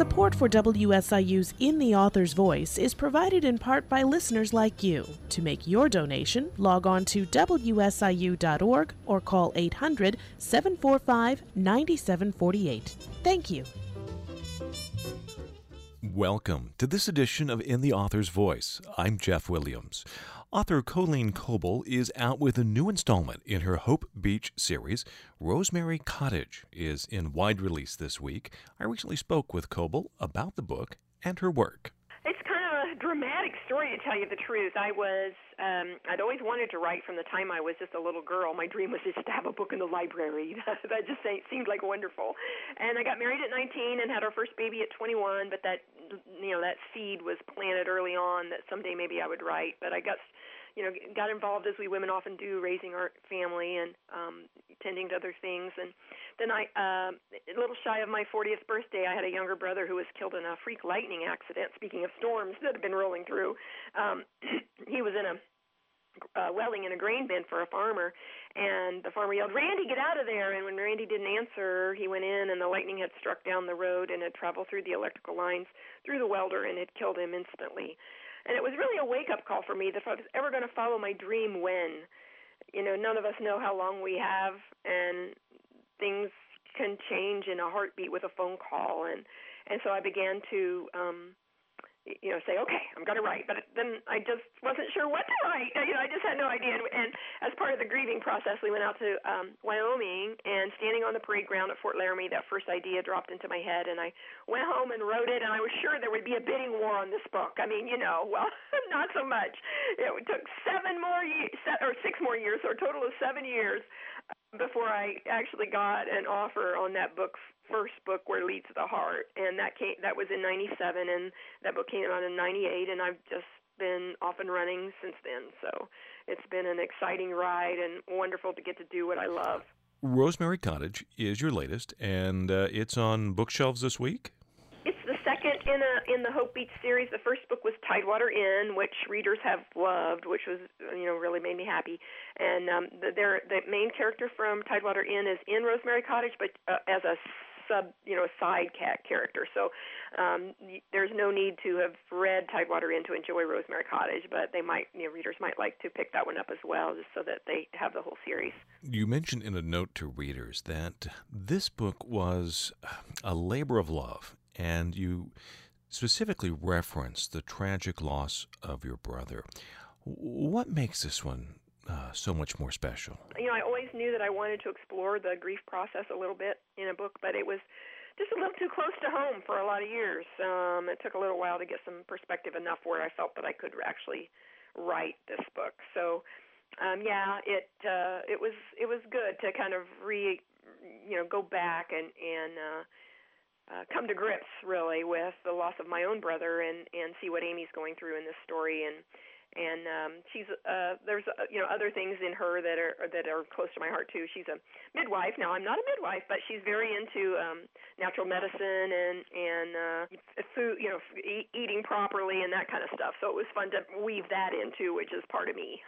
Support for WSIU's In the Author's Voice is provided in part by listeners like you. To make your donation, log on to WSIU.org or call 800 745 9748. Thank you. Welcome to this edition of In the Author's Voice. I'm Jeff Williams. Author Colleen Coble is out with a new installment in her Hope Beach series. Rosemary Cottage is in wide release this week. I recently spoke with Coble about the book and her work. It's kind of a dramatic story, to tell you the truth. I was, um, I'd always wanted to write from the time I was just a little girl. My dream was just to have a book in the library. that just seemed like wonderful. And I got married at 19 and had our first baby at 21. But that, you know, that seed was planted early on that someday maybe I would write. But I got you know, got involved as we women often do, raising our family and um, tending to other things. And then I, uh, a little shy of my 40th birthday, I had a younger brother who was killed in a freak lightning accident. Speaking of storms that have been rolling through, um, he was in a uh, welling in a grain bin for a farmer, and the farmer yelled, "Randy, get out of there!" And when Randy didn't answer, he went in, and the lightning had struck down the road and had traveled through the electrical lines through the welder and had killed him instantly. And it was really a wake up call for me that if I was ever going to follow my dream, when, you know, none of us know how long we have, and things can change in a heartbeat with a phone call, and and so I began to um, you know, say, okay, I'm going to write. But then I just wasn't sure what to write. You know, I just had no idea. And, and as part of the grieving process, we went out to um, Wyoming, and standing on the parade ground at Fort Laramie, that first idea dropped into my head, and I went home and wrote it. And I was sure there would be a bidding war on this book. I mean, you know, well, not so much. It took seven more years, or six more years, or a total of seven years before I actually got an offer on that book first book where leads the heart and that came that was in 97 and that book came out in 98 and I've just been off and running since then so it's been an exciting ride and wonderful to get to do what I love Rosemary Cottage is your latest and uh, it's on bookshelves this week it's the second in a in the Hope Beach series. The first book was Tidewater Inn, which readers have loved, which was you know really made me happy. And um, the, the main character from Tidewater Inn is in Rosemary Cottage, but uh, as a sub, you know, a side cat character. So um, there's no need to have read Tidewater Inn to enjoy Rosemary Cottage, but they might, you know, readers might like to pick that one up as well, just so that they have the whole series. You mentioned in a note to readers that this book was a labor of love, and you specifically referenced the tragic loss of your brother. What makes this one uh, so much more special? You know, I always knew that I wanted to explore the grief process a little bit in a book, but it was just a little too close to home for a lot of years. Um, it took a little while to get some perspective enough where I felt that I could actually write this book. So, um, yeah, it uh, it was it was good to kind of re you know go back and and uh, uh, come to grips really with the loss of my own brother and and see what Amy's going through in this story and and um, she's uh, there's uh, you know other things in her that are that are close to my heart too. She's a midwife. Now I'm not a midwife, but she's very into um, natural medicine and and uh, food, you know, e- eating properly and that kind of stuff. So it was fun to weave that into, which is part of me.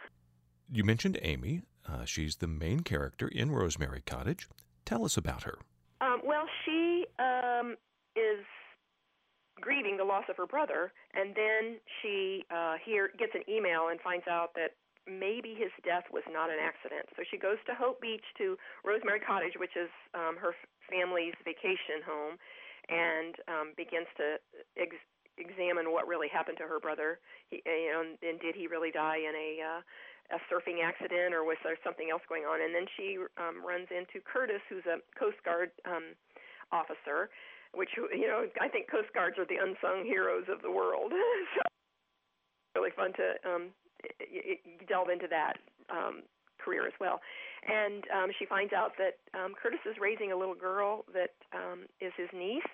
You mentioned Amy. Uh, she's the main character in Rosemary Cottage. Tell us about her. Um, well, she um, is grieving the loss of her brother, and then she uh, here gets an email and finds out that maybe his death was not an accident. So she goes to Hope Beach to Rosemary Cottage, which is um, her family's vacation home, and um, begins to ex- examine what really happened to her brother. He, you know, and did he really die in a uh, a surfing accident, or was there something else going on? And then she um, runs into Curtis, who's a Coast Guard um, officer, which you know I think Coast Guards are the unsung heroes of the world. so really fun to um, delve into that um, career as well. And um, she finds out that um, Curtis is raising a little girl that um, is his niece,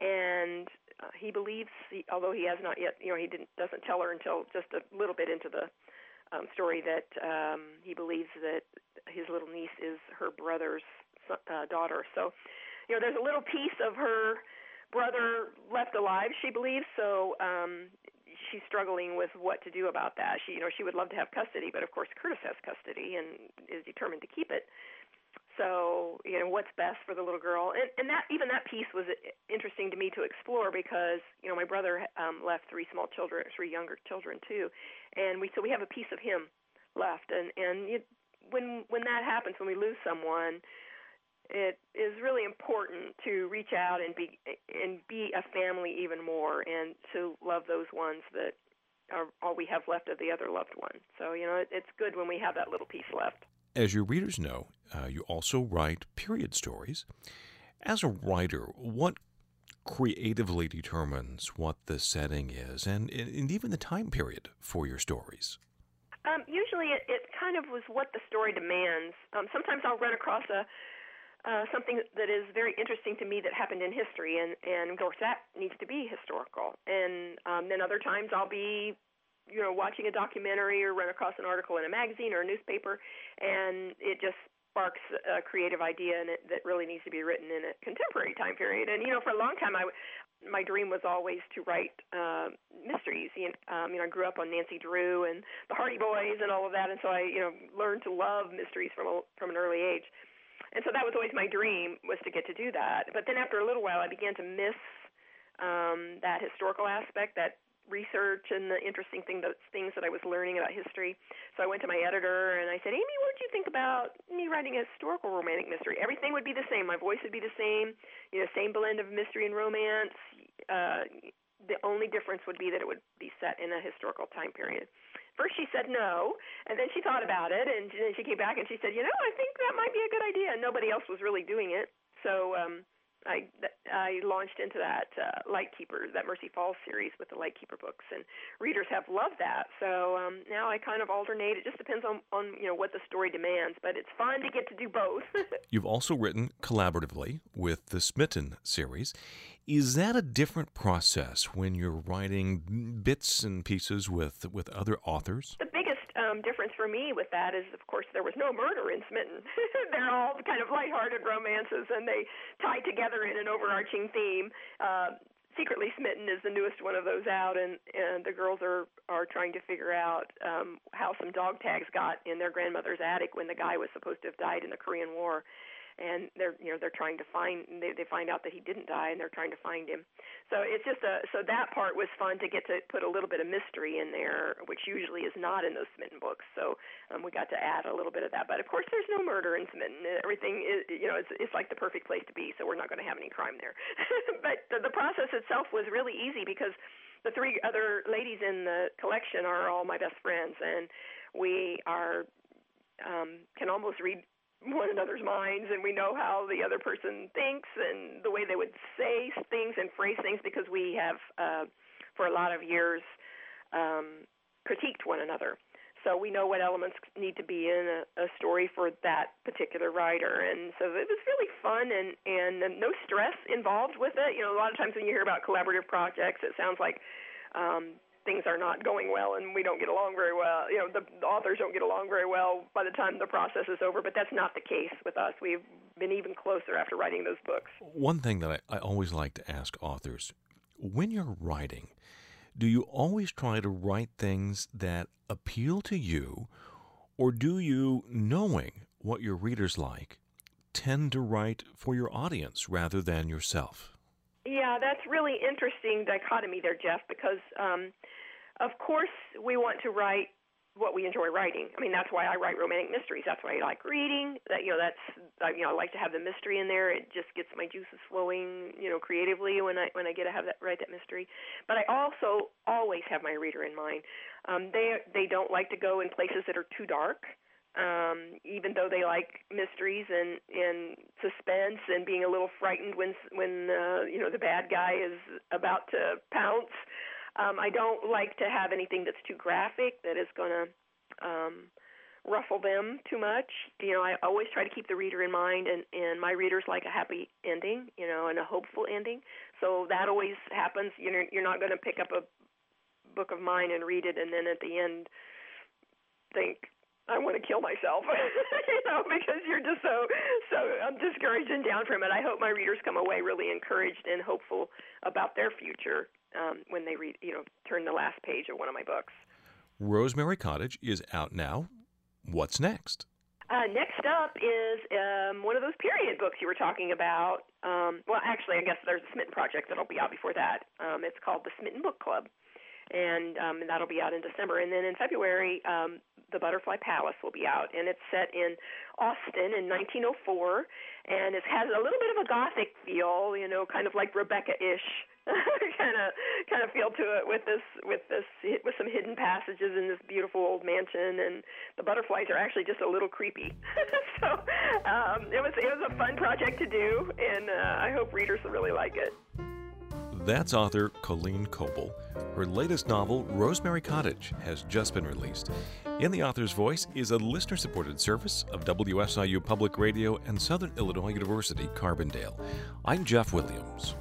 and uh, he believes, he, although he has not yet, you know, he didn't doesn't tell her until just a little bit into the um, story that um, he believes that his little niece is her brother's uh, daughter. So you know, there's a little piece of her brother left alive, she believes. So um, she's struggling with what to do about that. She, you know, she would love to have custody, but of course Curtis has custody and is determined to keep it. So you know what's best for the little girl, and and that even that piece was interesting to me to explore because you know my brother um, left three small children, three younger children too, and we so we have a piece of him left, and and it, when when that happens, when we lose someone, it is really important to reach out and be and be a family even more, and to love those ones that are all we have left of the other loved one. So you know it, it's good when we have that little piece left. As your readers know, uh, you also write period stories. As a writer, what creatively determines what the setting is and, and even the time period for your stories? Um, usually, it, it kind of was what the story demands. Um, sometimes I'll run across a uh, something that is very interesting to me that happened in history, and, and of course that needs to be historical. And um, then other times I'll be you know watching a documentary or run across an article in a magazine or a newspaper and it just sparks a creative idea and it, that really needs to be written in a contemporary time period and you know for a long time i my dream was always to write uh, mysteries. You know, um, you know, I grew up on Nancy Drew and the Hardy Boys and all of that, and so I, you know, learned to love mysteries from a, from an early age. And so that was always my dream was to get to do that. But then after a little while, I began to miss um, that historical aspect, that research and the interesting thing that, things that I was learning about history. So I went to my editor and I said, Amy, what did you think about me writing a historical romantic mystery? Everything would be the same. My voice would be the same, you know, same blend of mystery and romance. Uh, the only difference would be that it would be set in a historical time period. First, she said no, and then she thought about it, and then she came back and she said, "You know, I think that might be a good idea." And nobody else was really doing it, so um, I I launched into that uh, Lightkeeper, that Mercy Falls series with the Lightkeeper books, and readers have loved that. So um, now I kind of alternate. It just depends on on you know what the story demands, but it's fun to get to do both. You've also written collaboratively with the Smitten series. Is that a different process when you're writing bits and pieces with with other authors? The um, difference for me with that is, of course, there was no murder in Smitten. They're all kind of lighthearted romances, and they tie together in an overarching theme. Uh, Secretly Smitten is the newest one of those out, and and the girls are are trying to figure out um, how some dog tags got in their grandmother's attic when the guy was supposed to have died in the Korean War and they're you know they're trying to find they they find out that he didn't die and they're trying to find him. So it's just a so that part was fun to get to put a little bit of mystery in there which usually is not in those smitten books. So um, we got to add a little bit of that. But of course there's no murder in smitten. Everything is you know it's it's like the perfect place to be so we're not going to have any crime there. But the, the process itself was really easy because the three other ladies in the collection are all my best friends and we are um, can almost read one another's minds and we know how the other person thinks and the way they would say things and phrase things because we have uh for a lot of years um critiqued one another. So we know what elements need to be in a, a story for that particular writer. And so it was really fun and and no stress involved with it. You know a lot of times when you hear about collaborative projects it sounds like um things are not going well and we don't get along very well. You know, the, the authors don't get along very well by the time the process is over, but that's not the case with us. We've been even closer after writing those books. One thing that I, I always like to ask authors when you're writing, do you always try to write things that appeal to you, or do you, knowing what your readers like, tend to write for your audience rather than yourself? Yeah, that's really interesting dichotomy there, Jeff, because um, of course we want to write what we enjoy writing. I mean, that's why I write romantic mysteries. That's why I like reading. That you know, that's you know, I like to have the mystery in there. It just gets my juices flowing, you know, creatively when I when I get to have that write that mystery. But I also always have my reader in mind. Um, they they don't like to go in places that are too dark um, even though they like mysteries and and suspense and being a little frightened when when uh, you know the bad guy is about to pounce. Um, I don't like to have anything that's too graphic that is going to um, ruffle them too much. You know, I always try to keep the reader in mind, and and my readers like a happy ending, you know, and a hopeful ending. So that always happens. You know, you're not going to pick up a book of mine and read it, and then at the end think I want to kill myself, you know, because you're just so so I'm discouraged and down from it. I hope my readers come away really encouraged and hopeful about their future um, when they read, you know, turn the last page of one of my books. Rosemary Cottage is out now. What's next? Uh, next up is um, one of those period books you were talking about. Um, well, actually, I guess there's a Smitten project that'll be out before that. Um, it's called the Smitten Book Club, and, um, and that'll be out in December. And then in February, um, the Butterfly Palace will be out, and it's set in Austin in 1904, and it has a little bit of a gothic feel, you know, kind of like Rebecca-ish kind of kind of feel to it with this with this with some hidden passages in this beautiful old mansion and the butterflies are actually just a little creepy so um, it was it was a fun project to do and uh, I hope readers will really like it. That's author Colleen Coble. Her latest novel, Rosemary Cottage, has just been released. In the Author's Voice is a listener supported service of WSIU Public Radio and Southern Illinois University Carbondale. I'm Jeff Williams.